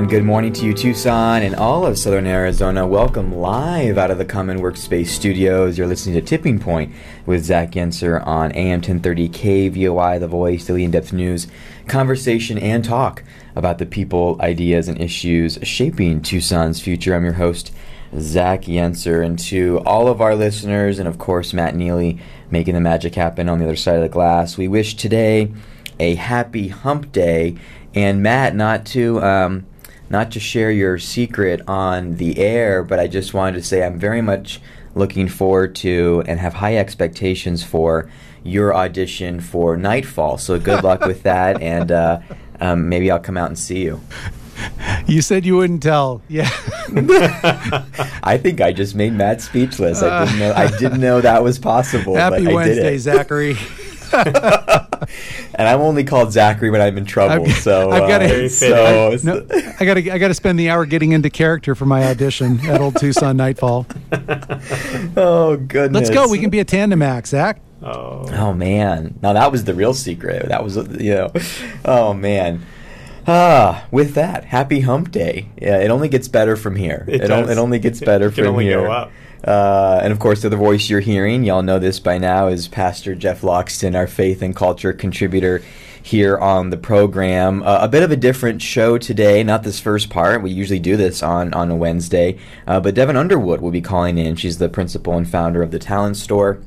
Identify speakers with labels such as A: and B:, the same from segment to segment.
A: And good morning to you, Tucson and all of Southern Arizona. Welcome live out of the Common Workspace studios. You're listening to Tipping Point with Zach Yenser on AM 1030 KVOI, The Voice, daily in depth news, conversation, and talk about the people, ideas, and issues shaping Tucson's future. I'm your host, Zach Yenser. And to all of our listeners, and of course, Matt Neely making the magic happen on the other side of the glass, we wish today a happy hump day. And Matt, not to um, not to share your secret on the air, but I just wanted to say I'm very much looking forward to and have high expectations for your audition for Nightfall. So good luck with that, and uh, um, maybe I'll come out and see you.
B: You said you wouldn't tell. Yeah.
A: I think I just made Matt speechless. I didn't know. I didn't know that was possible.
B: Happy
A: but
B: Wednesday,
A: I did it.
B: Zachary.
A: And I'm only called Zachary when I'm in trouble.
B: I've-
A: so
B: I've gotta-
A: uh,
B: Very
A: so
B: No, I got to I got to spend the hour getting into character for my audition at Old Tucson Nightfall.
A: oh goodness.
B: Let's go. We can be a tandem act, Zach.
C: Oh.
A: Oh man, now that was the real secret. That was you know, oh man. Ah, with that, happy Hump Day. Yeah, it only gets better from here.
C: It
A: on-
C: does.
A: it only gets
C: It
A: better
C: can
A: from
C: only
A: here. Uh, and of course, the other voice you're hearing, y'all know this by now, is Pastor Jeff Loxton, our faith and culture contributor here on the program. Uh, a bit of a different show today, not this first part. We usually do this on, on a Wednesday. Uh, but Devin Underwood will be calling in. She's the principal and founder of the Talent Store.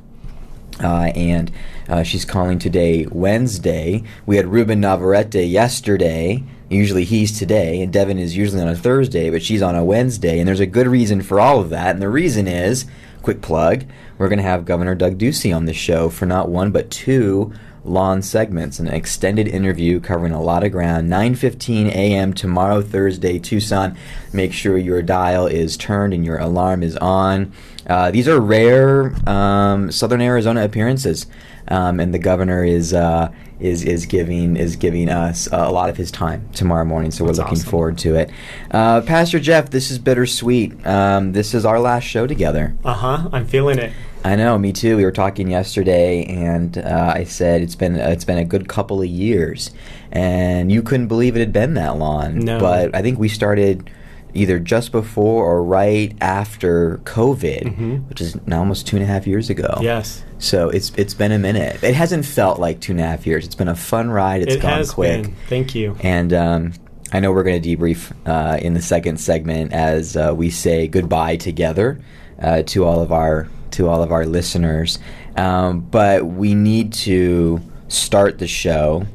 A: Uh, and uh, she's calling today Wednesday. We had Ruben Navarrete yesterday. Usually he's today, and Devin is usually on a Thursday, but she's on a Wednesday. And there's a good reason for all of that. And the reason is, quick plug, we're going to have Governor Doug Ducey on the show for not one but two lawn segments, an extended interview covering a lot of ground. 9:15 a.m. tomorrow, Thursday, Tucson. Make sure your dial is turned and your alarm is on. Uh, these are rare um, Southern Arizona appearances, um, and the governor is uh, is is giving is giving us a lot of his time tomorrow morning. So
C: That's
A: we're looking
C: awesome.
A: forward to it. Uh, Pastor Jeff, this is bittersweet. Um, this is our last show together.
C: Uh huh. I'm feeling it.
A: I know, me too. We were talking yesterday, and uh, I said it's been it's been a good couple of years, and you couldn't believe it had been that long.
C: No.
A: But I think we started either just before or right after COVID,
C: Mhm.
A: which is now almost two and a half years ago.
C: Yes.
A: So it's it's been a minute. It hasn't felt like two and a half years. It's been a fun ride. It's
C: it
A: gone quick.
C: been. Thank you.
A: And um, I know we're going to debrief uh, in the second segment as uh, we say goodbye together uh, to all of our to all of our listeners. Um, but we need to start the show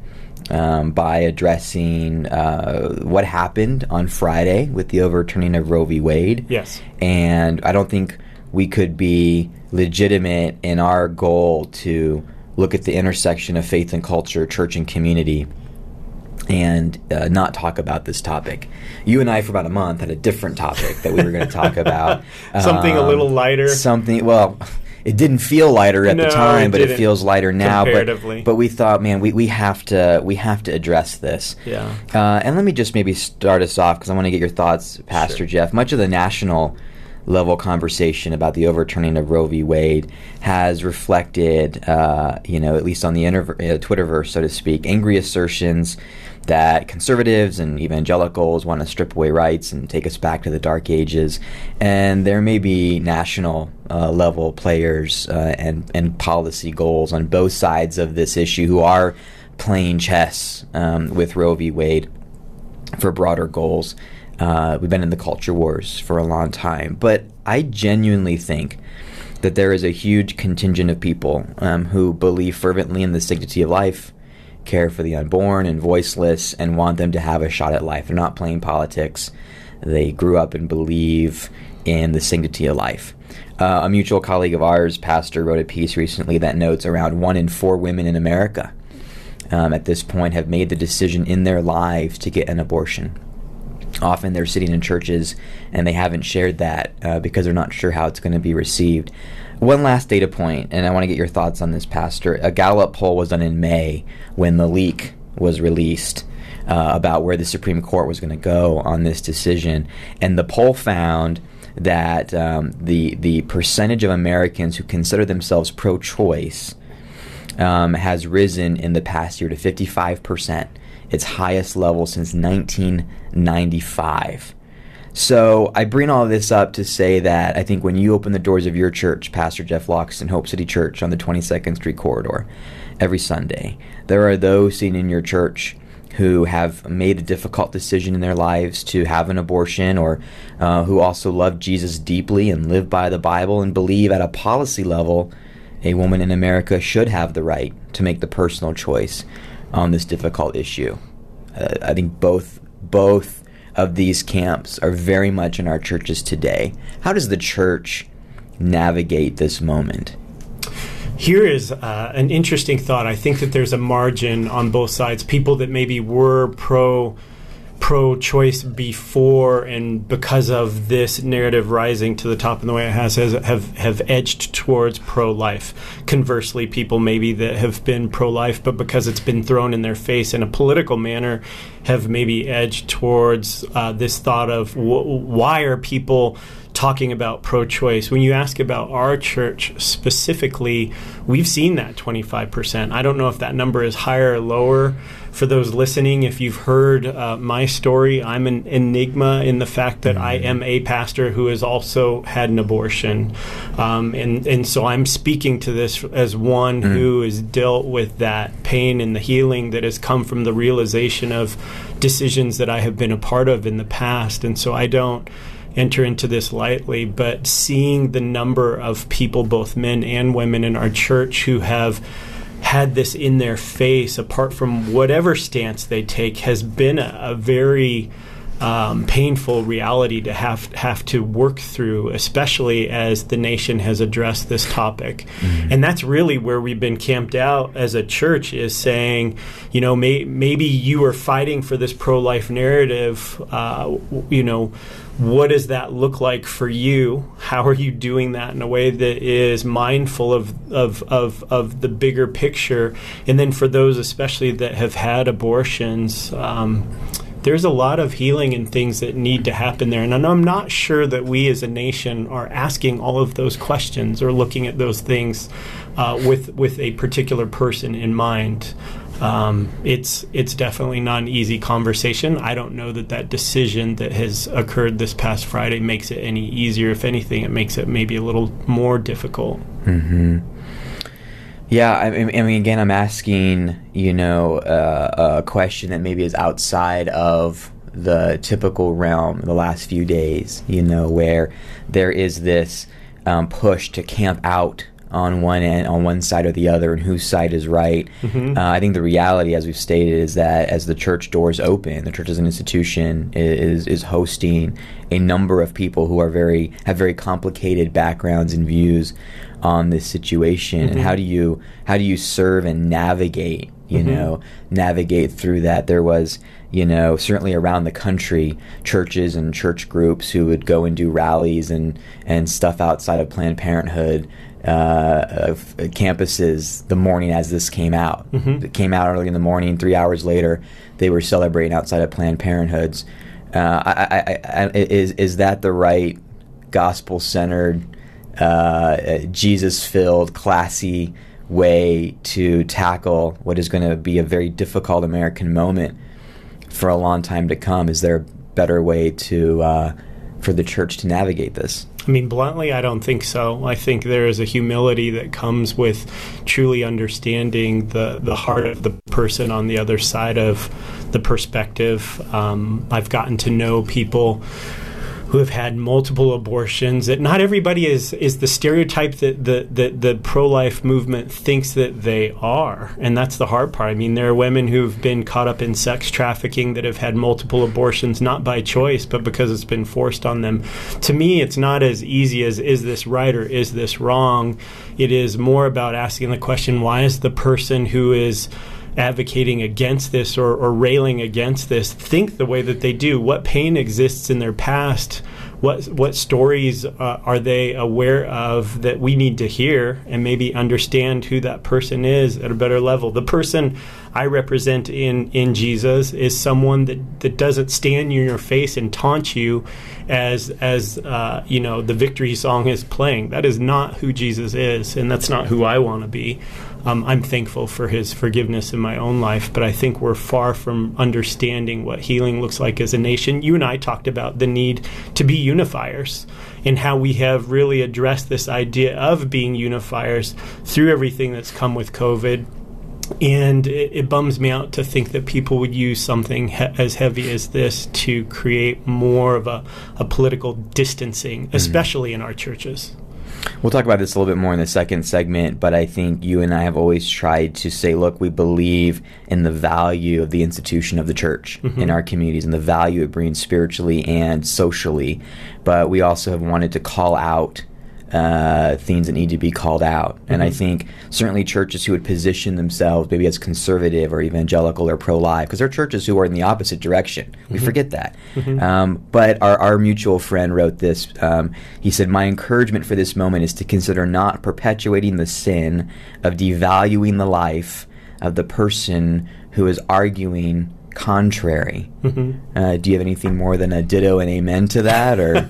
A: um, by addressing uh, what happened on Friday with the overturning of Roe v. Wade.
C: Yes.
A: And I don't think we could be legitimate in our goal to look at the intersection of faith and culture, church and community, and uh, not talk about this topic. You and I, for about a month, had a different topic that we were going to talk about.
C: Something a
A: Um,
C: little lighter.
A: Something, well, it didn't feel lighter at
C: No,
A: the time,
C: it
A: but it feels lighter now. But, but we thought, man, we, we have to we have to address this.
C: Yeah.
A: Uh, and let me just maybe start us off because I want to get your thoughts, Pastor
C: Sure.
A: Jeff. Much of the national level conversation about the overturning of Roe v. Wade has reflected, uh, you know, at least on the uh, Twitterverse, so to speak, angry assertions that conservatives and evangelicals want to strip away rights and take us back to the dark ages. And there may be national uh, level players uh, and, and policy goals on both sides of this issue who are playing chess um, with Roe v. Wade for broader goals. Uh, we've been in the culture wars for a long time, but I genuinely think that there is a huge contingent of people um, who believe fervently in the sanctity of life, care for the unborn and voiceless, and want them to have a shot at life. They're not playing politics. They grew up and believe in the sanctity of life. Uh, a mutual colleague of ours, pastor, wrote a piece recently that notes around one in four women in America um, at this point have made the decision in their lives to get an abortion. Often they're sitting in churches and they haven't shared that uh, because they're not sure how it's going to be received. One last data point, and I want to get your thoughts on this, Pastor. A Gallup poll was done in May when the leak was released uh, about where the Supreme Court was going to go on this decision, and the poll found that um, the the percentage of Americans who consider themselves pro-choice um, has risen in the past year to 55%. its highest level since 1995. So I bring all this up to say that I think when you open the doors of your church, Pastor Jeff Loxton, Hope City Church on the 22nd Street corridor, every Sunday, there are those seen in your church who have made a difficult decision in their lives to have an abortion or uh, who also love Jesus deeply and live by the Bible and believe at a policy level a woman in America should have the right to make the personal choice on this difficult issue. Uh, I think both both of these camps are very much in our churches today. How does the church navigate this moment?
C: Here is uh, an interesting thought. I think that there's a margin on both sides. People that maybe were pro pro-choice before and because of this narrative rising to the top in the way it has, has have have edged towards pro-life. Conversely people maybe that have been pro-life but because it's been thrown in their face in a political manner have maybe edged towards uh, this thought of why are people talking about pro choice. When you ask about our church specifically, we've seen that 25%. I don't know if that number is higher or lower. For those listening, if you've heard uh, my story, I'm an enigma in the fact that I am a pastor who has also had an abortion. Um, and, and so I'm speaking to this as one mm. who has dealt with that pain and the healing that has come from the realization of decisions that I have been a part of in the past. And so I don't enter into this lightly, but seeing the number of people, both men and women in our church, who have had this in their face, apart from whatever stance they take, has been a, a very um, painful reality to have have to work through, especially as the nation has addressed this topic. Mm-hmm. And that's really where we've been camped out as a church is saying, you know, may, maybe you are fighting for this pro life narrative, uh, you know what does that look like for you? How are you doing that in a way that is mindful of, of, of, of the bigger picture? And then for those, especially that have had abortions, um, there's a lot of healing and things that need to happen there. And I'm not sure that we as a nation are asking all of those questions or looking at those things uh, with, with a particular person in mind. Um, it's it's definitely not an easy conversation. I don't know that that decision that has occurred this past Friday makes it any easier. If anything, it makes it maybe a little more difficult.
A: Mm-hmm. Yeah, I mean, I mean, again, I'm asking, you know, uh, a question that maybe is outside of the typical realm the last few days, you know, where there is this um, push to camp out on one end, on one side or the other, and whose side is right. Mm-hmm. Uh, I think the reality, as we've stated, is that as the church doors open, the church as an institution is is hosting a number of people who are very have very complicated backgrounds and views on this situation. Mm-hmm. And how do you how do you serve and navigate? You mm-hmm. know, navigate through that. There was you know, certainly around the country, churches and church groups who would go and do rallies and, and stuff outside of Planned Parenthood uh, campuses the morning as this came out. Mm-hmm. It came out early in the morning. Three hours later, they were celebrating outside of Planned Parenthoods. Uh, I, I, I, is is that the right gospel centered, uh, Jesus filled, classy way to tackle what is going to be a very difficult American moment for a long time to come? Is there a better way to uh, for the church to navigate this?
C: I mean, bluntly, I don't think so. I think there is a humility that comes with truly understanding the, the heart of the person on the other side of the perspective. Um, I've gotten to know people who have had multiple abortions. That not everybody is is the stereotype that the the, the pro life movement thinks that they are, and that's the hard part. I mean, there are women who've been caught up in sex trafficking that have had multiple abortions, not by choice, but because it's been forced on them. To me, it's not as easy as is this right or is this wrong. It is more about asking the question: Why is the person who is advocating against this or, or railing against this think the way that they do? What pain exists in their past? What what stories uh, are they aware of that we need to hear and maybe understand who that person is at a better level? The person I represent in in Jesus is someone that, that doesn't stand in your face and taunt you as as uh, you know the victory song is playing. That is not who Jesus is, and that's not who I want to be. Um, I'm thankful for his forgiveness in my own life, but I think we're far from understanding what healing looks like as a nation. You and I talked about the need to be unifiers and how we have really addressed this idea of being unifiers through everything that's come with COVID and it, it, bums me out to think that people would use something he- as heavy as this to create more of a, a political distancing, mm-hmm. especially in our churches.
A: We'll talk about this a little bit more in the second segment, but I think you and I have always tried to say, look, we believe in the value of the institution of the church mm-hmm. in our communities and the value it brings spiritually and socially. But we also have wanted to call out uh, things that need to be called out. Mm-hmm. And I mm-hmm. think certainly churches who would position themselves maybe as conservative or evangelical or pro life, because there are churches who are in the opposite direction. We mm-hmm. forget that. Mm-hmm. Um, but our, our mutual friend wrote this. Um, he said, My encouragement for this moment is to consider not perpetuating the sin of devaluing the life of the person who is arguing contrary. Mm-hmm. Uh, do you have anything more than a ditto and amen to that, or?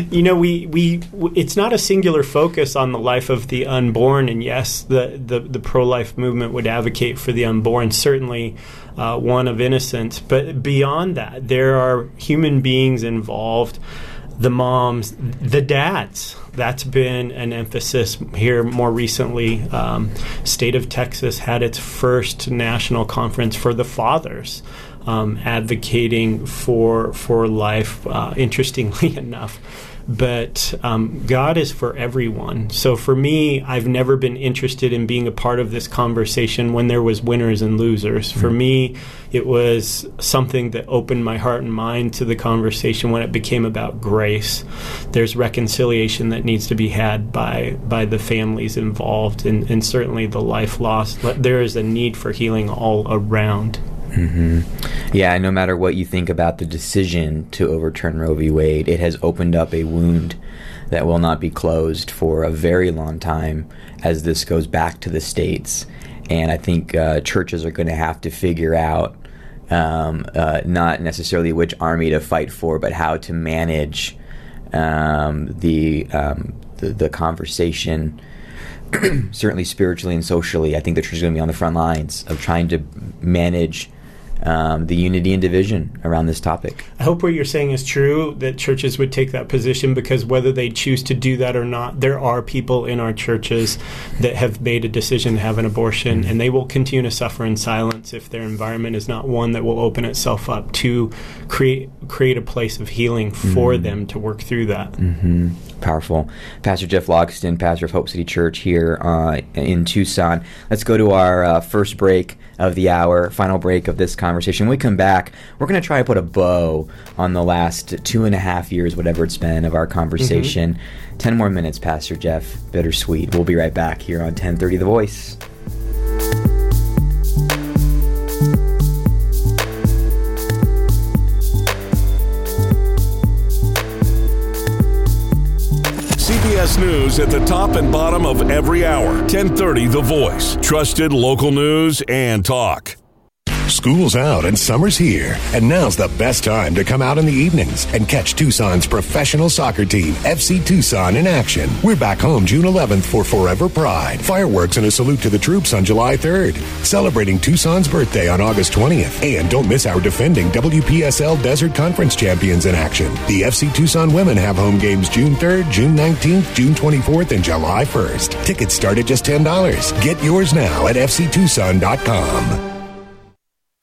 C: you know, we we it's not a singular focus on the life of the unborn, and yes, the the, the pro life movement would advocate for the unborn. Certainly, uh, one of innocence, but beyond that, there are human beings involved the moms, the dads. That's been an emphasis here more recently. Um, State of Texas had its first national conference for the fathers, um, advocating for for life. Uh, interestingly enough but um, God is for everyone. So for me, I've never been interested in being a part of this conversation when there was winners and losers. Mm-hmm. For me, it was something that opened my heart and mind to the conversation when it became about grace. There's reconciliation that needs to be had by by the families involved, and, and certainly the life lost. There is a need for healing all around.
A: Mm-hmm. Yeah, no matter what you think about the decision to overturn Roe v. Wade, it has opened up a wound that will not be closed for a very long time as this goes back to the states. And I think uh, churches are going to have to figure out um, uh, not necessarily which army to fight for, but how to manage um, the, um, the, the conversation. certainly spiritually and socially, I think the church is going to be on the front lines of trying to manage um, the unity and division around this topic.
C: I hope what you're saying is true that churches would take that position because whether they choose to do that or not, there are people in our churches that have made a decision to have an abortion, and they will continue to suffer in silence if their environment is not one that will open itself up to create create a place of healing for mm-hmm. them to work through that.
A: Mm-hmm. Powerful, Pastor Jeff Loxton, pastor of Hope City Church here uh, in Tucson. Let's go to our uh, first break of the hour, final break of this conversation. When we come back, we're going to try to put a bow on the last two and a half years, whatever it's been, of our conversation. Mm-hmm. Ten more minutes, Pastor Jeff. Bittersweet. We'll be right back here on 1030 The Voice.
D: CBS News at the top and bottom of every hour. 1030 The Voice. Trusted local news and talk.
E: School's out and summer's here. And now's the best time to come out in the evenings and catch Tucson's professional soccer team, FC Tucson, in action. We're back home June 11th for Forever Pride. Fireworks and a salute to the troops on July 3rd. Celebrating Tucson's birthday on August 20th. And don't miss our defending WPSL Desert Conference champions in action. The FC Tucson women have home games June 3rd, June 19th, June 24th, and July 1st. Tickets start at just $10. Get yours now at fctucson.com.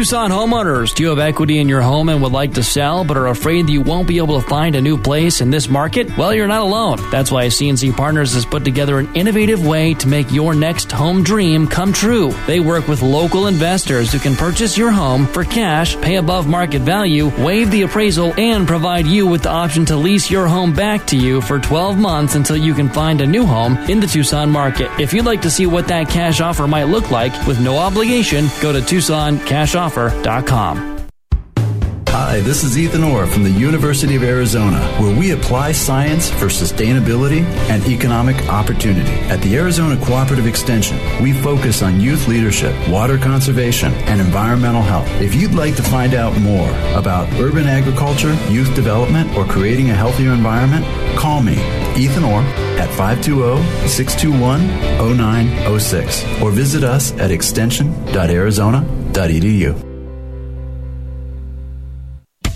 F: Tucson homeowners, do you have equity in your home and would like to sell but are afraid that you won't be able to find a new place in this market? Well, you're not alone. That's why CNC Partners has put together an innovative way to make your next home dream come true. They work with local investors who can purchase your home for cash, pay above market value, waive the appraisal, and provide you with the option to lease your home back to you for 12 months until you can find a new home in the Tucson market. If you'd like to see what that cash offer might look like with no obligation, go to TucsonCashOffer.com.
G: Hi, this is Ethan Orr from the University of Arizona, where we apply science for sustainability and economic opportunity. At the Arizona Cooperative Extension, we focus on youth leadership, water conservation, and environmental health. If you'd like to find out more about urban agriculture, youth development, or creating a healthier environment, call me, Ethan Orr, at 520-621-0906 or visit us at extension.arizona.edu.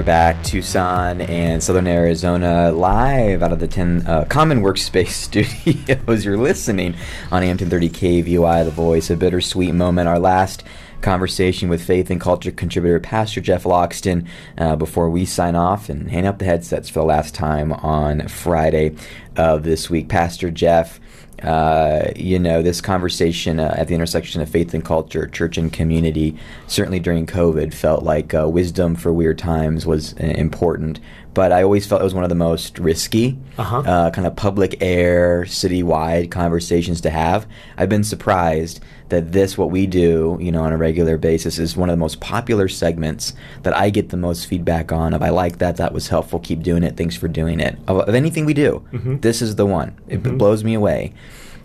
A: We're back, Tucson and Southern Arizona, live out of the 10 uh, Common Workspace studios. You're listening on AM 1030 KVOI, The Voice, a bittersweet moment. Our last conversation with faith and culture contributor Pastor Jeff Loxton uh, before we sign off and hang up the headsets for the last time on Friday of this week. Pastor Jeff, uh, you know, this conversation uh, at the intersection of faith and culture, church and community, certainly during COVID, felt like uh, wisdom for weird times was uh, important. But I always felt it was one of the most risky,
C: Uh-huh.
A: kind of public air, citywide conversations to have. I've been surprised that this, what we do, you know, on a regular basis, is one of the most popular segments that I get the most feedback on. Of I like that, that was helpful, keep doing it, thanks for doing it. Of, of anything we do,
C: Mhm.
A: this is the one. It b- blows me away.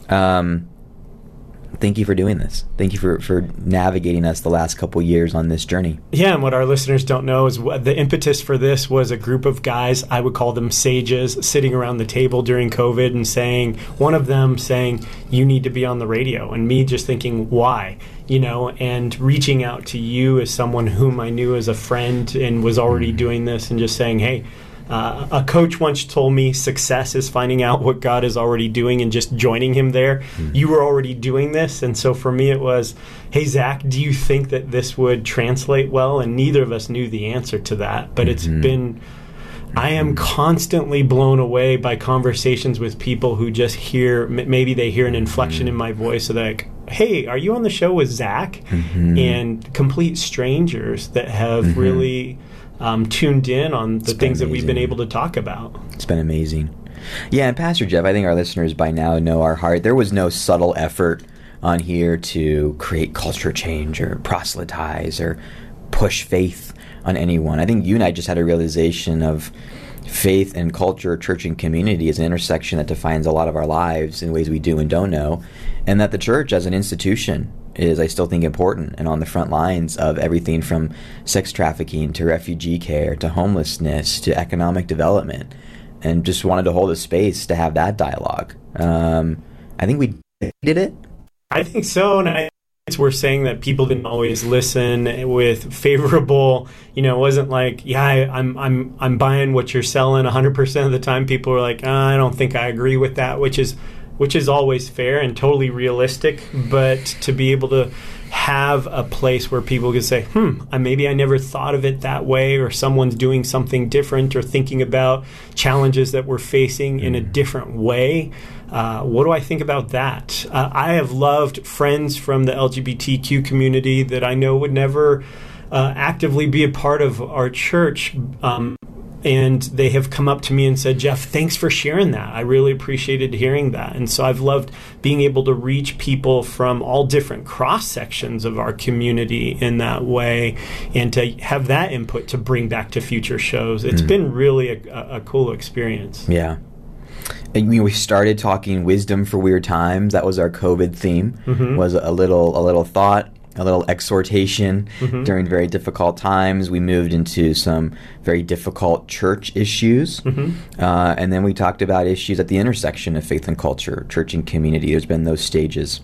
A: Um, thank you for doing this. Thank you for, for navigating us the last couple years on this journey.
C: Yeah, and what our listeners don't know is what the impetus for this was a group of guys, I would call them sages, sitting around the table during COVID and saying, one of them saying, you need to be on the radio, and me just thinking, why? You know, and reaching out to you as someone whom I knew as a friend and was already mm-hmm. doing this and just saying, hey, uh, a coach once told me success is finding out what God is already doing and just joining Him there. Hmm. You were already doing this. And so for me, it was, hey, Zach, do you think that this would translate well? And neither of us knew the answer to that. But it's mm-hmm. been. I am mm-hmm. constantly blown away by conversations with people who just hear, m- maybe they hear an inflection in mm-hmm. my voice, so they're like, hey, are you on the show with Zach? And complete strangers that have
A: Mhm.
C: really um, tuned in on the things that we've been able to talk about.
A: It's been amazing. Yeah, and Pastor Jeff, I think our listeners by now know our heart. There was no subtle effort on here to create culture change or proselytize or push faith on anyone. I think you and I just had a realization of faith and culture, church and community is an intersection that defines a lot of our lives in ways we do and don't know, and that the church as an institution is, I still think, important and on the front lines of everything from sex trafficking to refugee care to homelessness to economic development, and just wanted to hold a space to have that dialogue. Um, I think we did it.
C: I think so, and I it's worth saying that people didn't always listen with favorable. You know, it wasn't like, yeah, I, I'm I'm I'm buying what you're selling 100 percent of the time. People are like, "Ah, I don't think I agree with that, which is which is always fair and totally realistic. But to be able to have a place where people can say, hmm, maybe I never thought of it that way, or someone's doing something different, or thinking about challenges that we're facing in a different way. Uh, what do I think about that? Uh, I have loved friends from the LGBTQ community that I know would never uh, actively be a part of our church. Um, and they have come up to me and said, Jeff, thanks for sharing that. I really appreciated hearing that. And so I've loved being able to reach people from all different cross sections of our community in that way and to have that input to bring back to future shows. It's mm. been really a, a, cool experience.
A: Yeah. And we started talking wisdom for weird times. That was our COVID theme. Mm-hmm. Was a little a little thought a little exhortation mm-hmm. during very difficult times. We moved into some very difficult church issues. Mm-hmm. Uh, and then we talked about issues at the intersection of faith and culture, church and community. There's been those stages.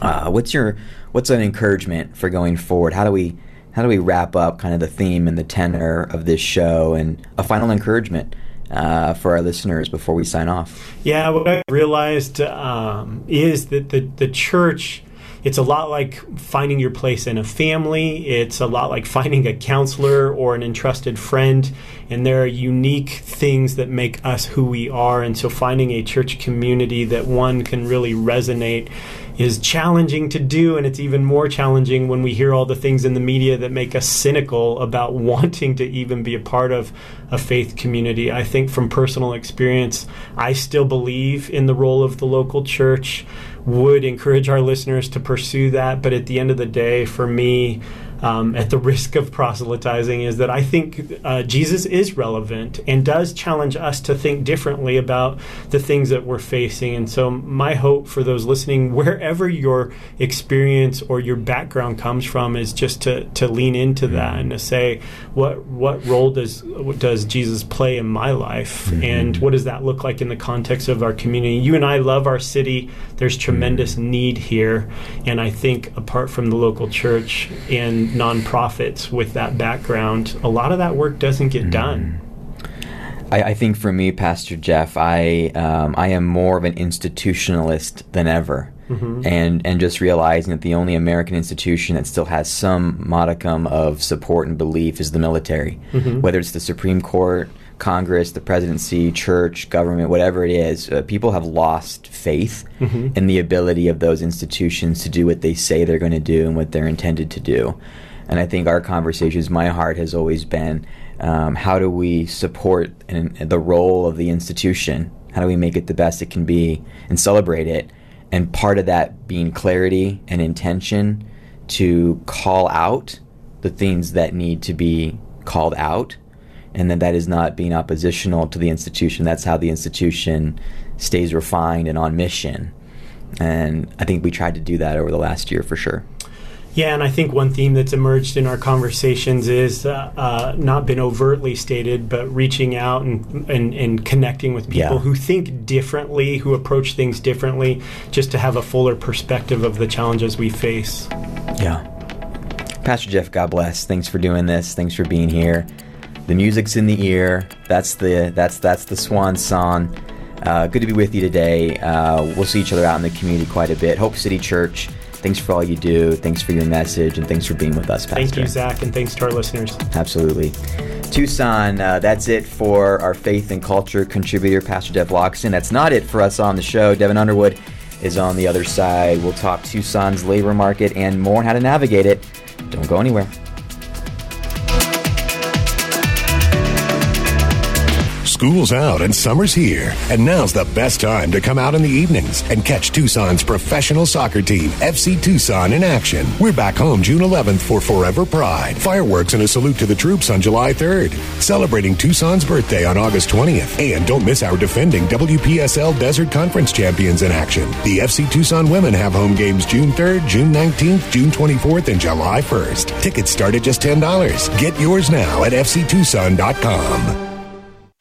A: Uh, what's your what's an encouragement for going forward? How do we how do we wrap up kind of the theme and the tenor of this show and a final encouragement uh, for our listeners before we sign off?
C: Yeah, what I realized um, is that the the church it's a lot like finding your place in a family. It's a lot like finding a counselor or an entrusted friend. And there are unique things that make us who we are. And so finding a church community that one can really resonate is challenging to do, and it's even more challenging when we hear all the things in the media that make us cynical about wanting to even be a part of a faith community. I think from personal experience, I still believe in the role of the local church, would encourage our listeners to pursue that, but at the end of the day, for me, um, at the risk of proselytizing, is that I think uh, Jesus is relevant and does challenge us to think differently about the things that we're facing. And so, my hope for those listening, wherever your experience or your background comes from, is just to, to lean into mm-hmm. that and to say, what what role does does Jesus play in my life, mm-hmm. and what does that look like in the context of our community? You and I love our city. There's tremendous mm-hmm. need here, and I think apart from the local church and nonprofits with that background, a lot of that work doesn't get mm. done.
A: I, I, think for me, Pastor Jeff, I um, I am more of an institutionalist than ever, mm-hmm. and and just realizing that the only American institution that still has some modicum of support and belief is the military, mm-hmm. whether it's the Supreme Court, Congress, the presidency, church, government, whatever it is, uh, people have lost faith mm-hmm. in the ability of those institutions to do what they say they're going to do and what they're intended to do. And I think our conversations, my heart has always been um, how do we support in the role of the institution? How do we make it the best it can be and celebrate it? And part of that being clarity and intention to call out the things that need to be called out and that that is not being oppositional to the institution. That's how the institution stays refined and on mission. And I think we tried to do that over the last year for sure.
C: Yeah, and I think one theme that's emerged in our conversations is uh, uh, not been overtly stated, but reaching out and, and, and connecting with people yeah. who think differently, who approach things differently, just to have a fuller perspective of the challenges we face.
A: Yeah. Pastor Jeff, God bless. Thanks for doing this. Thanks for being here. The music's in the ear. That's the that's that's the swan song. Uh, good to be with you today. Uh, we'll see each other out in the community quite a bit. Hope City Church. Thanks for all you do. Thanks for your message, and thanks for being with us, Pastor.
C: Thank you, Zach, and thanks to our listeners.
A: Absolutely. Tucson, uh, that's it for our faith and culture contributor, Pastor Jeff Loxton. That's not it for us on the show. Devin Underwood is on the other side. We'll talk Tucson's labor market and more on how to navigate it. Don't go anywhere.
E: School's out and summer's here. And now's the best time to come out in the evenings and catch Tucson's professional soccer team, FC Tucson, in action. We're back home June 11th for Forever Pride. Fireworks and a salute to the troops on July 3rd. Celebrating Tucson's birthday on August 20th. And don't miss our defending WPSL Desert Conference champions in action. The FC Tucson women have home games June 3rd, June 19th, June 24th, and July 1st. Tickets start at just $10. Get yours now at fctucson.com.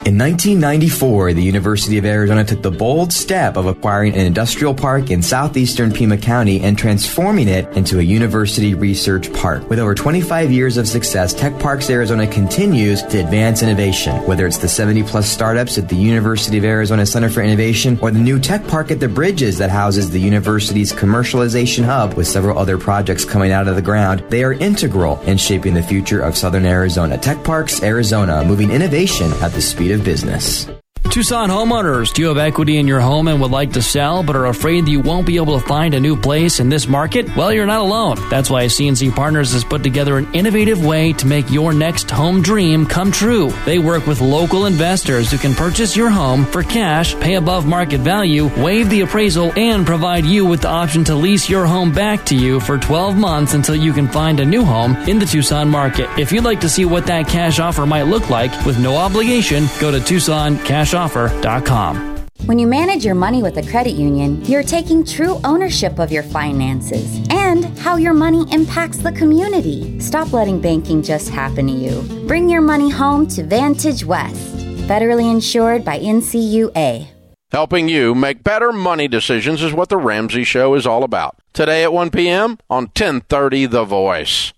A: In 1994, the University of Arizona took the bold step of acquiring an industrial park in southeastern Pima County and transforming it into a university research park. With over 25 years of success, Tech Parks Arizona continues to advance innovation. Whether it's the 70 plus startups at the University of Arizona Center for Innovation or the new Tech Park at the Bridges that houses the university's commercialization hub with several other projects coming out of the ground, they are integral in shaping the future of southern Arizona. Tech Parks Arizona, moving innovation at the speed of business.
F: Tucson homeowners, do you have equity in your home and would like to sell but are afraid that you won't be able to find a new place in this market? Well, you're not alone. That's why CNC Partners has put together an innovative way to make your next home dream come true. They work with local investors who can purchase your home for cash, pay above market value, waive the appraisal, and provide you with the option to lease your home back to you for 12 months until you can find a new home in the Tucson market. If you'd like to see what that cash offer might look like with no obligation, go to TucsonCashOffer.com.
H: When you manage your money with a credit union, you're taking true ownership of your finances and how your money impacts the community. Stop letting banking just happen to you. Bring your money home to Vantage West. Federally insured by NCUA.
I: Helping you make better money decisions is what the Ramsey Show is all about. Today at 1 p.m. on 1030 The Voice.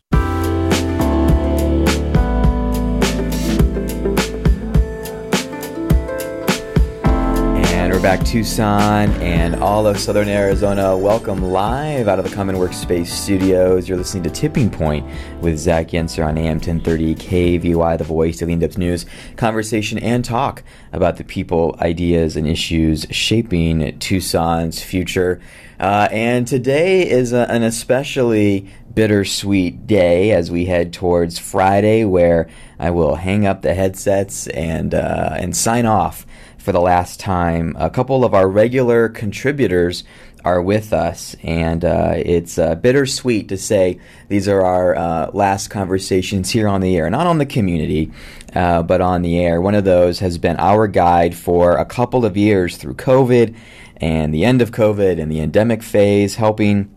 A: Back Tucson and all of Southern Arizona. Welcome live out of the Common Workspace Studios. You're listening to Tipping Point with Zach Yenser on AM 1030 KVOI, The Voice, of the In-Depth News, conversation and talk about the people, ideas, and issues shaping Tucson's future. Uh, and today is a, an especially bittersweet day as we head towards Friday, where I will hang up the headsets and uh, and sign off for the last time. A couple of our regular contributors are with us, and uh, it's uh, bittersweet to say these are our uh, last conversations here on the air, not on the community, uh, but on the air. One of those has been our guide for a couple of years through COVID and the end of COVID and the endemic phase, helping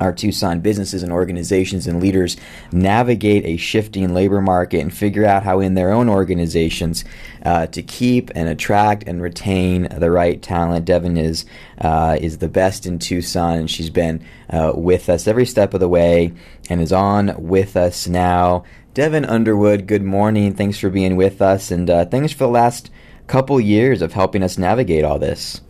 A: our Tucson businesses and organizations and leaders navigate a shifting labor market and figure out how, in their own organizations, uh, to keep and attract and retain the right talent. Devin is uh, is the best in Tucson, and she's been uh, with us every step of the way and is on with us now. Devin Underwood, good morning. Thanks for being with us, and uh, thanks for the last couple years of helping us navigate all this.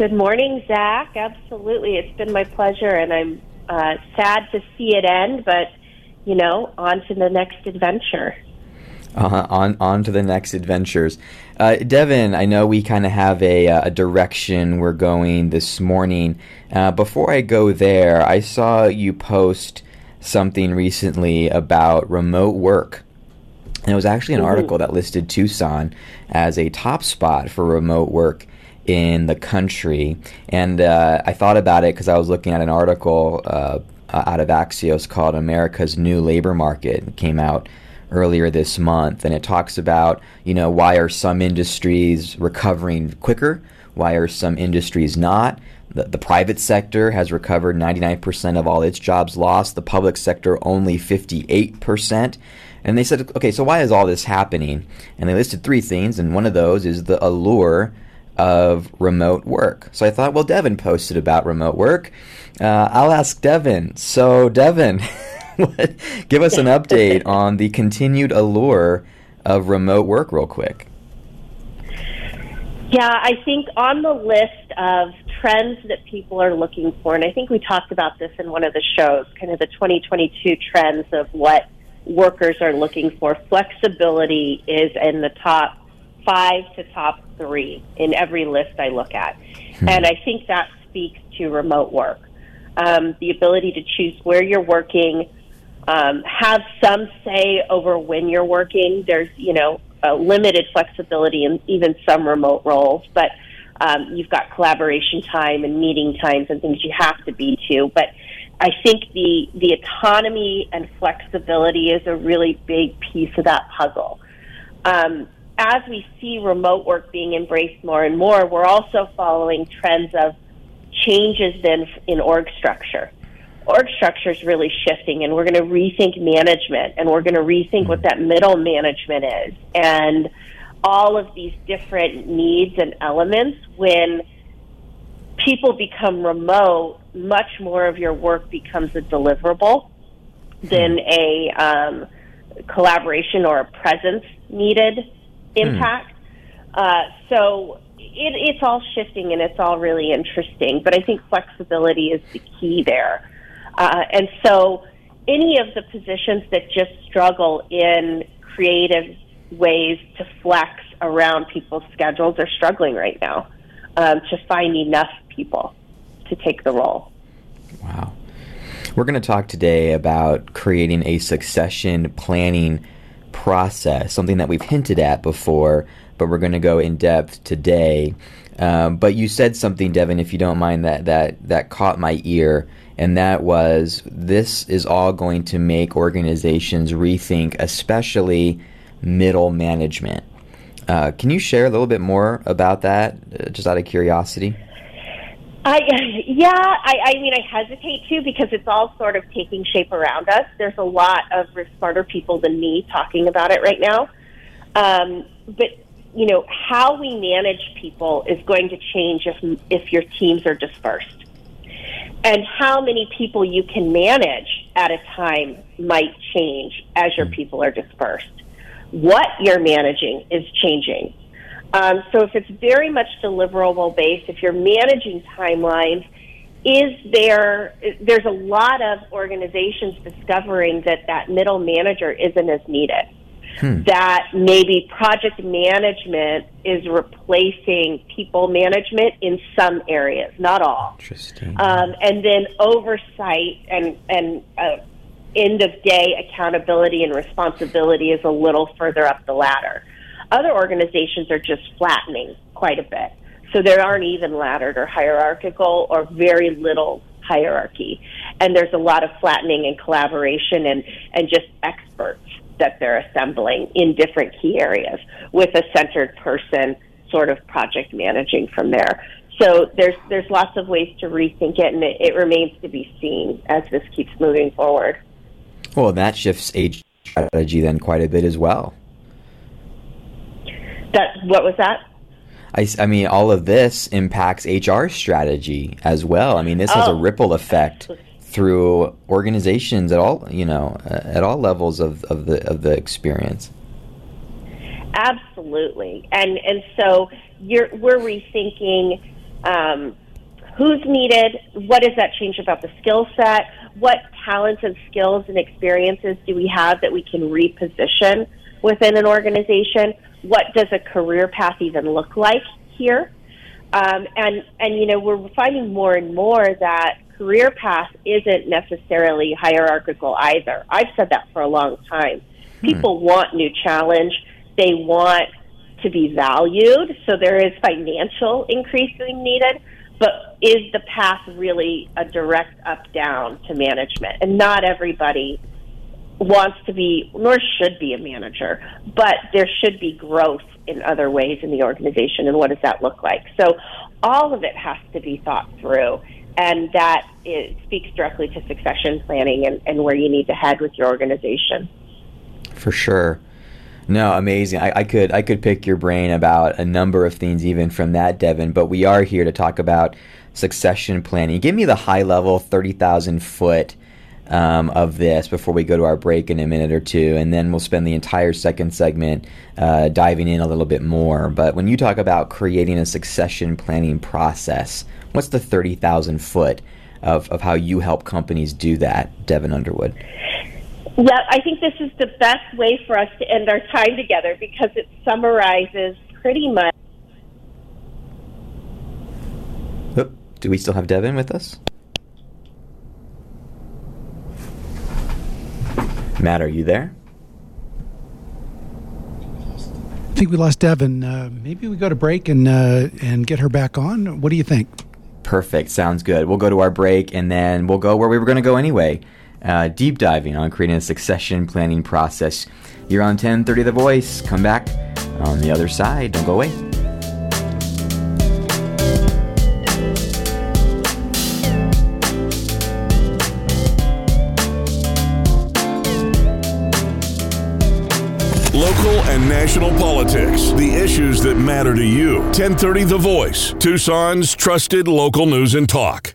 J: Good morning, Zach. Absolutely. It's been my pleasure, and I'm uh, sad to see it end, but, you know, on to the next adventure.
A: Uh, on on to the next adventures. Uh, Devin, I know we kind of have a, uh, a, direction we're going this morning. Uh, before I go there, I saw you post something recently about remote work. And it was actually an mm-hmm. article that listed Tucson as a top spot for remote work in the country. And uh, I thought about it because I was looking at an article uh, out of Axios called America's New Labor Market. It came out earlier this month. And it talks about, you know, why are some industries recovering quicker? Why are some industries not? The, the private sector has recovered 99% of all its jobs lost, the public sector only 58%. And they said, okay, so why is all this happening? And they listed three things, and one of those is the allure of remote work. So I thought, well, Devin posted about remote work. Uh, I'll ask Devin. So, Devin, give us an update on the continued allure of remote work, real quick.
J: Yeah, I think on the list of trends that people are looking for, and I think we talked about this in one of the shows, kind of the 2022 trends of what workers are looking for, flexibility is in the top five to top three in every list I look at. Hmm. And I think that speaks to remote work. Um, the ability to choose where you're working, um, have some say over when you're working. There's, you know, limited flexibility in even some remote roles, but um, you've got collaboration time and meeting times and things you have to be to. But I think the the autonomy and flexibility is a really big piece of that puzzle. Um, as we see remote work being embraced more and more, we're also following trends of changes then in org structure. Org structure is really shifting, and we're going to rethink management, and we're going to rethink what that middle management is, and all of these different needs and elements. When people become remote, much more of your work becomes a deliverable than a um, collaboration or a presence needed impact. Hmm. Uh, so it, it's all shifting and it's all really interesting. But I think flexibility is the key there. Uh, and so any of the positions that just struggle in creative ways to flex around people's schedules are struggling right now um, to find enough people to take the role.
A: Wow. We're going to talk today about creating a succession planning process, something that we've hinted at before, but we're going to go in depth today. Um, but you said something, Devin, if you don't mind, that, that, that caught my ear, and that was this is all going to make organizations rethink, especially middle management. Uh, can you share a little bit more about that, uh, just out of curiosity?
J: I yeah, I, I mean I hesitate to because it's all sort of taking shape around us. There's a lot of smarter people than me talking about it right now. Um, but you know how we manage people is going to change if if your teams are dispersed, and how many people you can manage at a time might change as your people are dispersed. What you're managing is changing. Um, so if it's very much deliverable based, if you're managing timelines, is there there's a lot of organizations discovering that that middle manager isn't as needed. Hmm. that maybe project management is replacing people management in some areas not all.
A: Interesting.
J: Um, and then oversight and and uh, end of day accountability and responsibility is a little further up the ladder other organizations are just flattening quite a bit. So there aren't even laddered or hierarchical or very little hierarchy. And there's a lot of flattening and collaboration and, and just experts that they're assembling in different key areas with a centered person sort of project managing from there. So there's there's lots of ways to rethink it, and it, it remains to be seen as this keeps moving forward.
A: Well, that shifts HR strategy then quite a bit as well.
J: That what was that?
A: I, I mean, all of this impacts HR strategy as well. I mean, this has a oh. ripple effect through organizations at all, you know, uh, at all levels of, of the of the experience.
J: Absolutely, and and so you're we're rethinking um, who's needed. What does that change about the skill set? What talents and skills and experiences do we have that we can reposition within an organization? What does a career path even look like here? Um, and and you know we're finding more and more that career path isn't necessarily hierarchical either. I've said that for a long time. Hmm. People want new challenge. They want to be valued, so there is financial increasing needed. But is the path really a direct up down to management? And not everybody wants to be, nor should be a manager, but there should be growth in other ways in the organization. And what does that look like? So all of it has to be thought through. And that it speaks directly to succession planning and, and where you need to head with your organization.
A: For sure. No, amazing. I, I, could I could pick your brain about a number of things even from that, Devin. But we are here to talk about succession planning. Give me the high level, thirty thousand foot um, of this before we go to our break in a minute or two, and then we'll spend the entire second segment uh, diving in a little bit more. But when you talk about creating a succession planning process, what's the 30,000 foot of, of how you help companies do that, Devin Underwood?
J: Yeah, I think this is the best way for us to end our time together because it summarizes pretty much.
A: Do we still have Devin with us? Matt, are you there?
B: I think we lost Devin. Uh, maybe we go to break and uh, and get her back on. What do you think?
A: Perfect. Sounds good. We'll go to our break and then we'll go where we were going to go anyway. Uh, deep diving on creating a succession planning process. You're on 1030 The Voice. Come back on the other side. Don't go away.
D: National politics, the issues that matter to you. 1030 The Voice, Tucson's trusted local news and talk.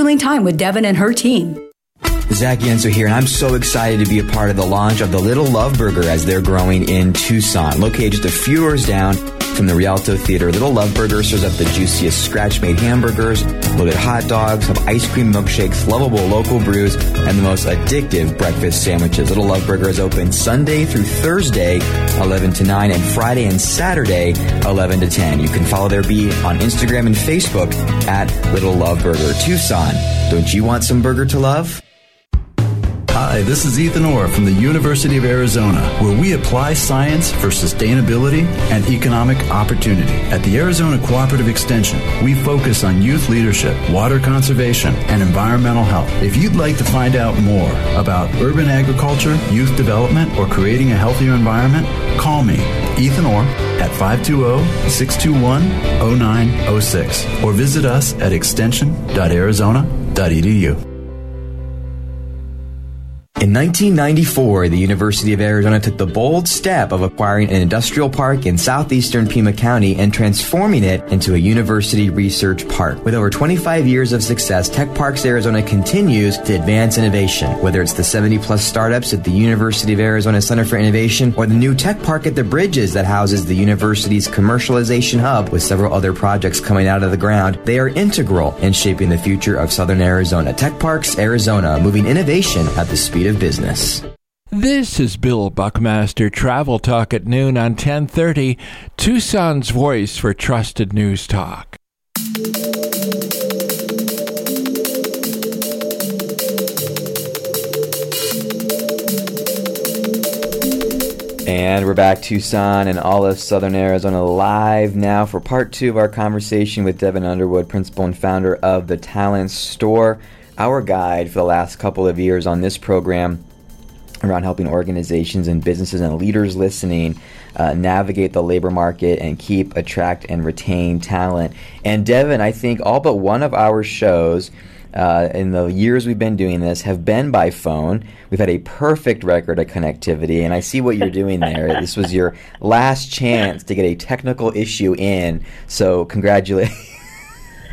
K: scheduling time with Devin and her team.
A: Zach Yenser here, and I'm so excited to be a part of the launch of the Little Love Burger as they're growing in Tucson. Located just a few down from the Rialto Theater, Little Love Burger serves up the juiciest scratch-made hamburgers, loaded hot dogs, have ice cream milkshakes, lovable local brews, and the most addictive breakfast sandwiches. Little Love Burger is open Sunday through Thursday, 11 to 9, and Friday and Saturday, 11 to 10. You can follow their beat on Instagram and Facebook at Little Love Burger. Tucson, don't you want some burger to love?
G: Hi, this is Ethan Orr from the University of Arizona, where we apply science for sustainability and economic opportunity. At the Arizona Cooperative Extension, we focus on youth leadership, water conservation, and environmental health. If you'd like to find out more about urban agriculture, youth development, or creating a healthier environment, call me, Ethan Orr, at 520-621-0906 or visit us at extension.arizona.edu.
A: In 1994, the University of Arizona took the bold step of acquiring an industrial park in southeastern Pima County and transforming it into a university research park. With over 25 years of success, Tech Parks Arizona continues to advance innovation. Whether it's the 70 plus startups at the University of Arizona Center for Innovation or the new Tech Park at the Bridges that houses the university's commercialization hub with several other projects coming out of the ground, they are integral in shaping the future of Southern Arizona. Tech Parks Arizona, moving innovation at the speed of business.
L: This is Bill Buckmaster Travel Talk at noon on 1030, Tucson's voice for trusted news talk.
A: And we're back, Tucson and all of Southern Arizona live now for part two of our conversation with Devin Underwood, principal and founder of the Talent Store our guide for the last couple of years on this program around helping organizations and businesses and leaders listening uh, navigate the labor market and keep, attract, and retain talent. And Devin, I think all but one of our shows. Uh, in the years we've been doing this, have been by phone. We've had a perfect record of connectivity, and I see what you're doing there. this was your last chance to get a technical issue in, so congratulations.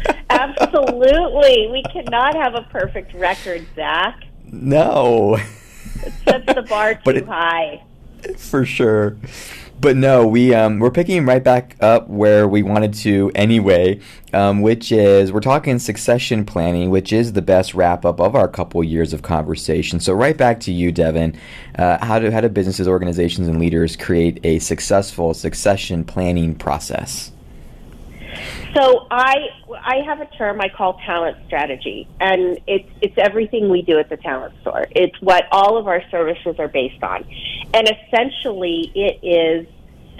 J: Absolutely. We cannot have a perfect record, Zach.
A: No.
J: It sets the bar too it, high.
A: For sure. But no, we um, we're picking right back up where we wanted to anyway, um, which is we're talking succession planning, which is the best wrap up of our couple years of conversation. So right back to you, Devin. Uh, how do how do businesses, organizations, and leaders create a successful succession planning process?
J: So I I have a term I call talent strategy, and it's it's everything we do at the talent store. It's what all of our services are based on, and essentially it is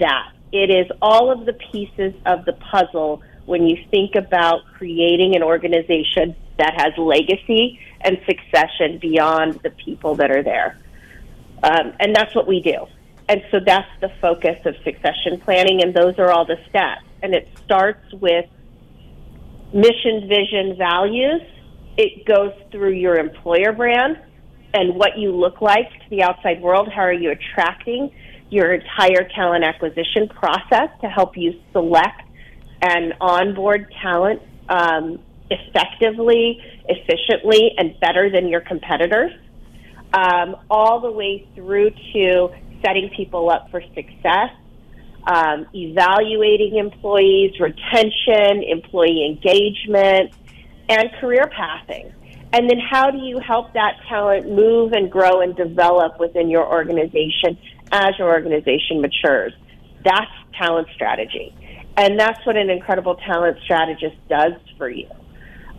J: that it is all of the pieces of the puzzle when you think about creating an organization that has legacy and succession beyond the people that are there, um, and that's what we do. And so that's the focus of succession planning, and those are all the steps and it starts with mission, vision, values. It goes through your employer brand and what you look like to the outside world. How are you attracting your entire talent acquisition process to help you select and onboard talent um, effectively, efficiently, and better than your competitors? Um, all the way through to setting people up for success um, evaluating employees, retention, employee engagement, and career pathing. And then how do you help that talent move and grow and develop within your organization as your organization matures? That's talent strategy. And that's what an incredible talent strategist does for you.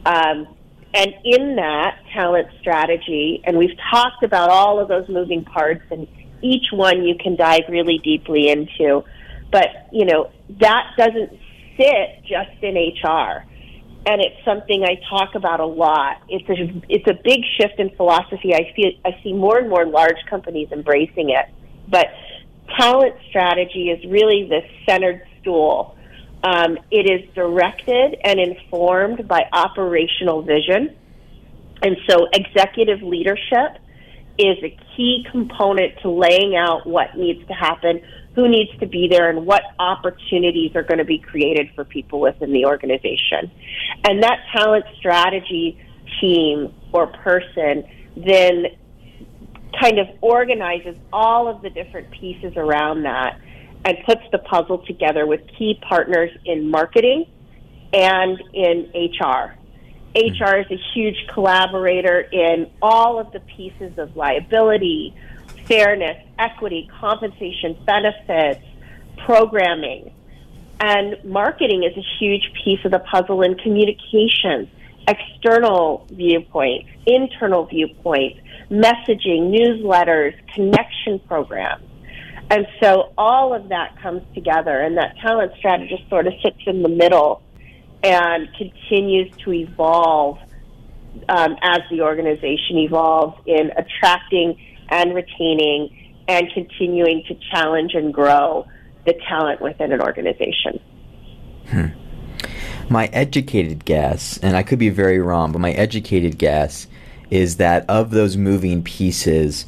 J: Um, and in that talent strategy, and we've talked about all of those moving parts, and each one you can dive really deeply into. But, you know, that doesn't sit just in HR. And it's something I talk about a lot. It's a, it's a big shift in philosophy. I see, I see more and more large companies embracing it. But talent strategy is really the centered stool um, it is directed and informed by operational vision. And so executive leadership is a key component to laying out what needs to happen, who needs to be there, and what opportunities are going to be created for people within the organization. And that talent strategy team or person then kind of organizes all of the different pieces around that and puts the puzzle together with key partners in marketing and in HR. HR hmm. is a huge collaborator in all of the pieces of liability, fairness, equity, compensation, benefits, programming. And marketing is a huge piece of the puzzle in communications, external viewpoints, internal viewpoints, messaging, newsletters, connection programs. And so all of that comes together, and that talent strategist sort of sits in the middle and continues to evolve um, as the organization evolves in attracting and retaining and continuing to challenge and grow the talent within an organization.
A: Hmm. My educated guess, and I could be very wrong, but my educated guess is that of those moving pieces,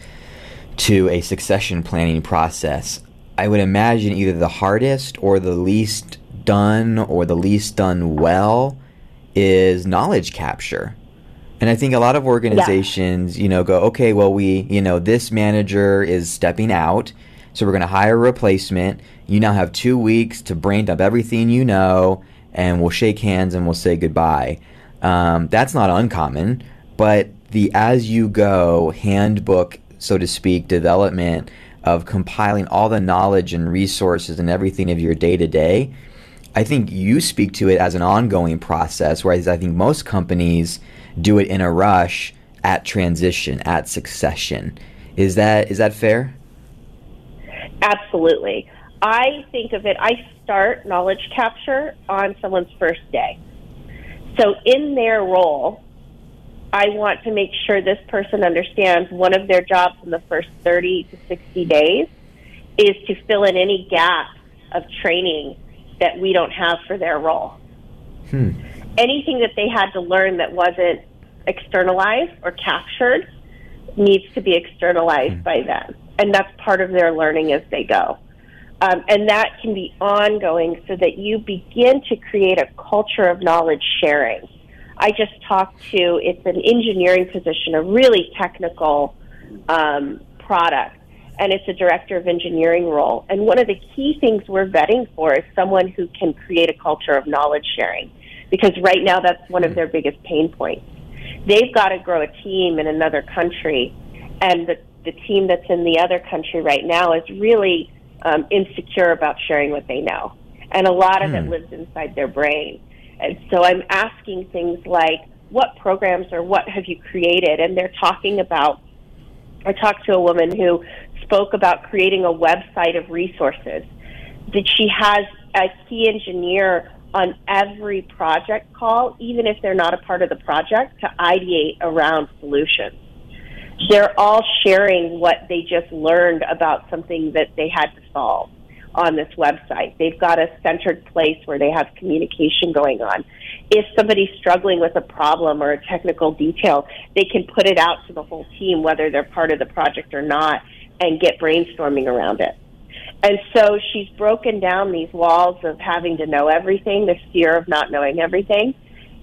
A: to a succession planning process, I would imagine either the hardest or the least done or the least done well is knowledge capture. And I think a lot of organizations, yeah. you know, go, okay, well, we, you know, this manager is stepping out, so we're going to hire a replacement. You now have two weeks to brain dump everything you know, and we'll shake hands and we'll say goodbye. Um, that's not uncommon, but the as you go handbook so to speak, development of compiling all the knowledge and resources and everything of your day to day. I think you speak to it as an ongoing process, whereas I think most companies do it in a rush at transition, at succession. Is that is that fair?
J: Absolutely. I think of it. I start knowledge capture on someone's first day. So in their role, I want to make sure this person understands one of their jobs in the first 30 to 60 days is to fill in any gap of training that we don't have for their role. Hmm. Anything that they had to learn that wasn't externalized or captured needs to be externalized hmm. by them. And that's part of their learning as they go. Um, and that can be ongoing so that you begin to create a culture of knowledge sharing I just talked to, it's an engineering position, a really technical um, product, and it's a director of engineering role. And one of the key things we're vetting for is someone who can create a culture of knowledge sharing, because right now that's one of their biggest pain points. They've got to grow a team in another country, and the, the team that's in the other country right now is really um, insecure about sharing what they know. And a lot of it hmm. lives inside their brain. And so I'm asking things like, what programs or what have you created? And they're talking about, I talked to a woman who spoke about creating a website of resources. That she has a key engineer on every project call, even if they're not a part of the project, to ideate around solutions. They're all sharing what they just learned about something that they had to solve on this website. They've got a centered place where they have communication going on. If somebody's struggling with a problem or a technical detail, they can put it out to the whole team, whether they're part of the project or not, and get brainstorming around it. And so she's broken down these walls of having to know everything, the fear of not knowing everything,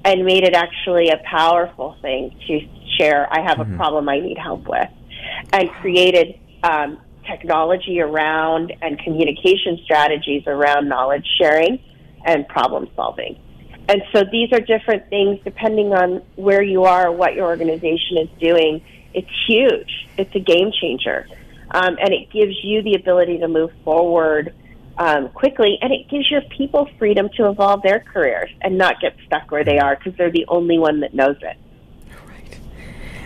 J: and made it actually a powerful thing to share. I have mm-hmm. a problem I need help with, and created um, technology around and communication strategies around knowledge sharing and problem solving. And so these are different things depending on where you are, what your organization is doing. It's huge. It's a game changer. Um, and it gives you the ability to move forward um, quickly, and it gives your people freedom to evolve their careers and not get stuck where they are because they're the only one that knows it. Right.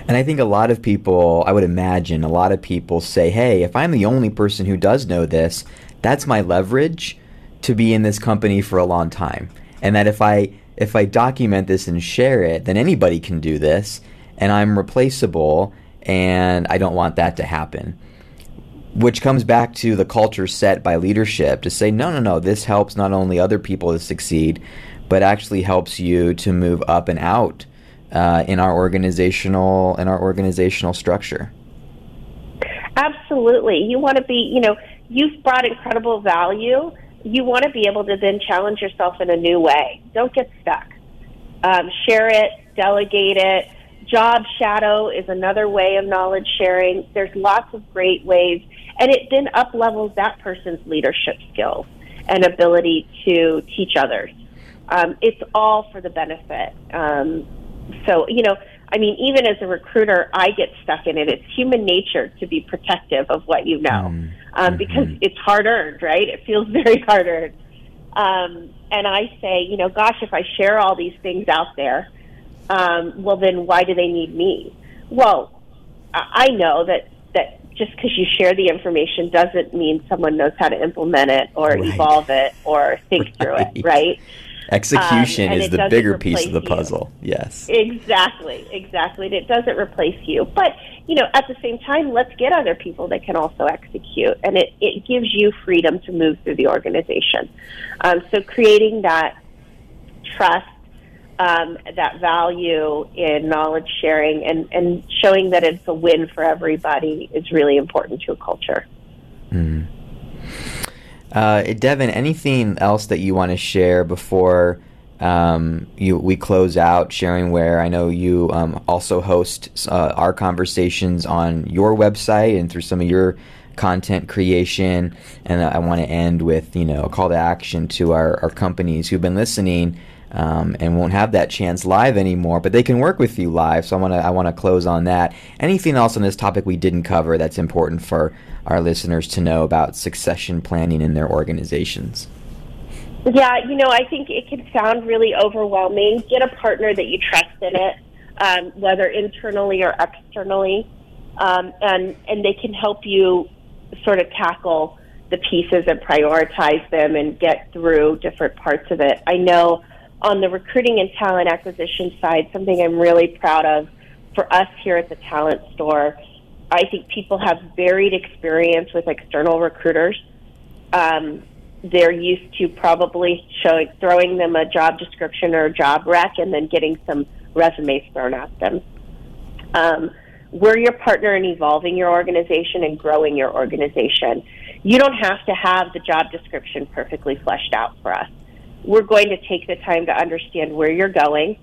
A: And I think a lot of people, I would imagine, a lot of people say, hey, if I'm the only person who does know this, that's my leverage to be in this company for a long time. And that if I if I document this and share it, then anybody can do this and I'm replaceable and I don't want that to happen. Which comes back to the culture set by leadership to say, no, no, no, this helps not only other people to succeed, but actually helps you to move up and out uh, in our organizational in our organizational structure.
J: Absolutely, you want to be. You know, you've brought incredible value. You want to be able to then challenge yourself in a new way. Don't get stuck. Um, share it, delegate it. Job shadow is another way of knowledge sharing. There's lots of great ways, and it then up levels that person's leadership skills and ability to teach others. Um, it's all for the benefit. Um, so, you know, I mean, even as a recruiter, I get stuck in it. It's human nature to be protective of what you know mm. um, because mm-hmm. it's hard earned, right? It feels very hard earned. Um, and I say, you know, gosh, if I share all these things out there, um, well, then why do they need me? Well, I know that that just because you share the information doesn't mean someone knows how to implement it or right. evolve it or think right. through it, right?
A: Execution um, is the bigger piece of the puzzle. You. Yes.
J: Exactly, exactly. And it doesn't replace you. But, you know, at the same time, let's get other people that can also execute. And it, it gives you freedom to move through the organization. Um, so creating that trust, um, that value in knowledge sharing and, and showing that it's a win for everybody is really important to a culture.
A: Mm. Uh, Devin, anything else that you want to share before um, you we close out? Sharing where I know you um, also host uh, our conversations on your website and through some of your content creation. And I want to end with you know a call to action to our, our companies who've been listening. Um, and won't have that chance live anymore, but they can work with you live. So I want to I want to close on that. Anything else on this topic we didn't cover that's important for our listeners to know about succession planning in their organizations?
J: Yeah, you know, I think it can sound really overwhelming. Get a partner that you trust in it, um, whether internally or externally, um, and and they can help you sort of tackle the pieces and prioritize them and get through different parts of it. I know on the recruiting and talent acquisition side, something I'm really proud of for us here at the Talent Store I think people have varied experience with external recruiters. Um, they're used to probably showing, throwing them a job description or a job rec and then getting some resumes thrown at them. Um, we're your partner in evolving your organization and growing your organization. You don't have to have the job description perfectly fleshed out for us. We're going to take the time to understand where you're going,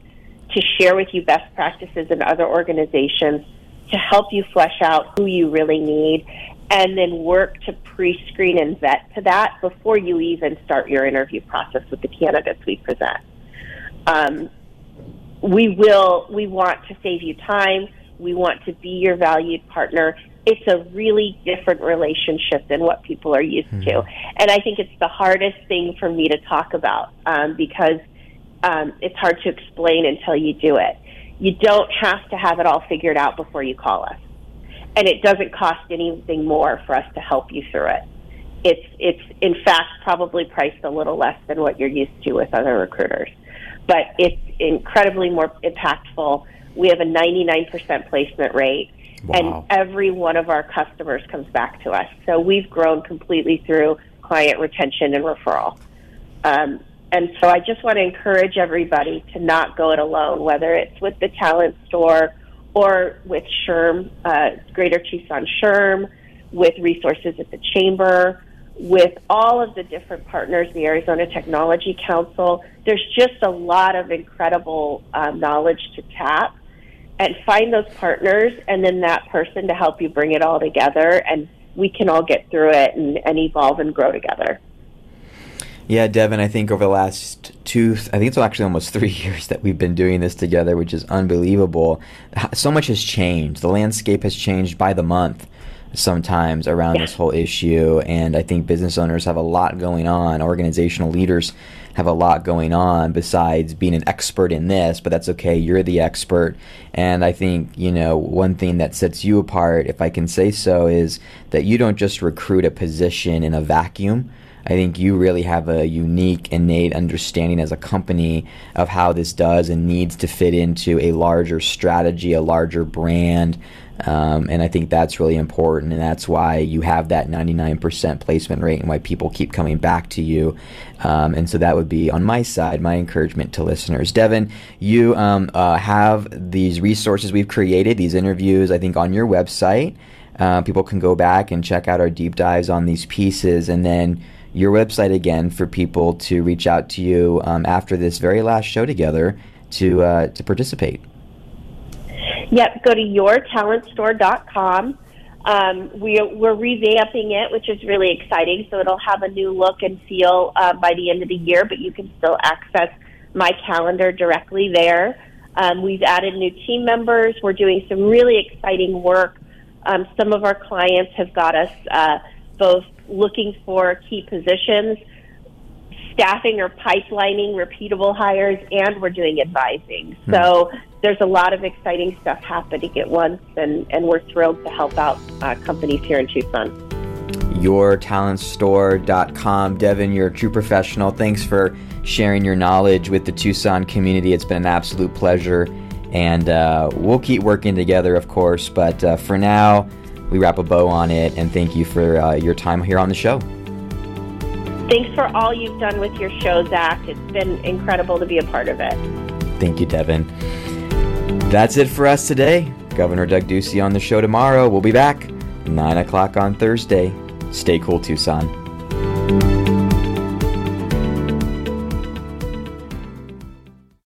J: to share with you best practices in other organizations to help you flesh out who you really need and then work to pre-screen and vet to that before you even start your interview process with the candidates we present. Um, we will. We want to save you time. We want to be your valued partner. It's a really different relationship than what people are used mm-hmm. to, and I think it's the hardest thing for me to talk about um, because um, it's hard to explain until you do it. You don't have to have it all figured out before you call us. And it doesn't cost anything more for us to help you through it. It's, it's in fact probably priced a little less than what you're used to with other recruiters. But it's incredibly more impactful. We have a 99% placement rate. Wow. And every one of our customers comes back to us. So we've grown completely through client retention and referral. Um, and so I just want to encourage everybody to not go it alone, whether it's with the talent store or with SHRM, uh, Greater Tucson SHRM, with resources at the chamber, with all of the different partners, the Arizona Technology Council. There's just a lot of incredible uh, knowledge to tap. And find those partners and then that person to help you bring it all together, and we can all get through it and, and evolve and grow together.
A: Yeah, Devin, I think over the last two, I think it's actually almost three years that we've been doing this together, which is unbelievable. So much has changed. The landscape has changed by the month sometimes around yeah. this whole issue. And I think business owners have a lot going on, organizational leaders have a lot going on besides being an expert in this, but that's okay. You're the expert. And I think, you know, one thing that sets you apart, if I can say so, is that you don't just recruit a position in a vacuum I think you really have a unique, innate understanding as a company of how this does and needs to fit into a larger strategy, a larger brand. Um, and I think that's really important, and that's why you have that 99% placement rate and why people keep coming back to you. Um, and so that would be on my side, my encouragement to listeners. Devin, you um, uh, have these resources we've created, these interviews, I think, on your website. Uh, people can go back and check out our deep dives on these pieces, and then your website again for people to reach out to you um, after this very last show together to uh, to participate.
J: Yep, go to yourtalentstore.com. Um, we, we're revamping it, which is really exciting. So it'll have a new look and feel uh, by the end of the year, but you can still access my calendar directly there. Um, we've added new team members. We're doing some really exciting work. Um, some of our clients have got us uh, both looking for key positions, staffing or pipelining repeatable hires, and we're doing advising. Hmm. So there's a lot of exciting stuff happening at once, and, and we're thrilled to help out uh, companies here in Tucson.
A: YourTalentStore.com. Devin, you're a true professional. Thanks for sharing your knowledge with the Tucson community. It's been an absolute pleasure. And uh, we'll keep working together, of course. But uh, for now, we wrap a bow on it. And thank you for uh, your time here on the show.
J: Thanks for all you've done with your show, Zach. It's been incredible to be a part of it.
A: Thank you, Devin. That's it for us today. Governor Doug Ducey on the show tomorrow. We'll be back 9 o'clock on Thursday. Stay cool, Tucson.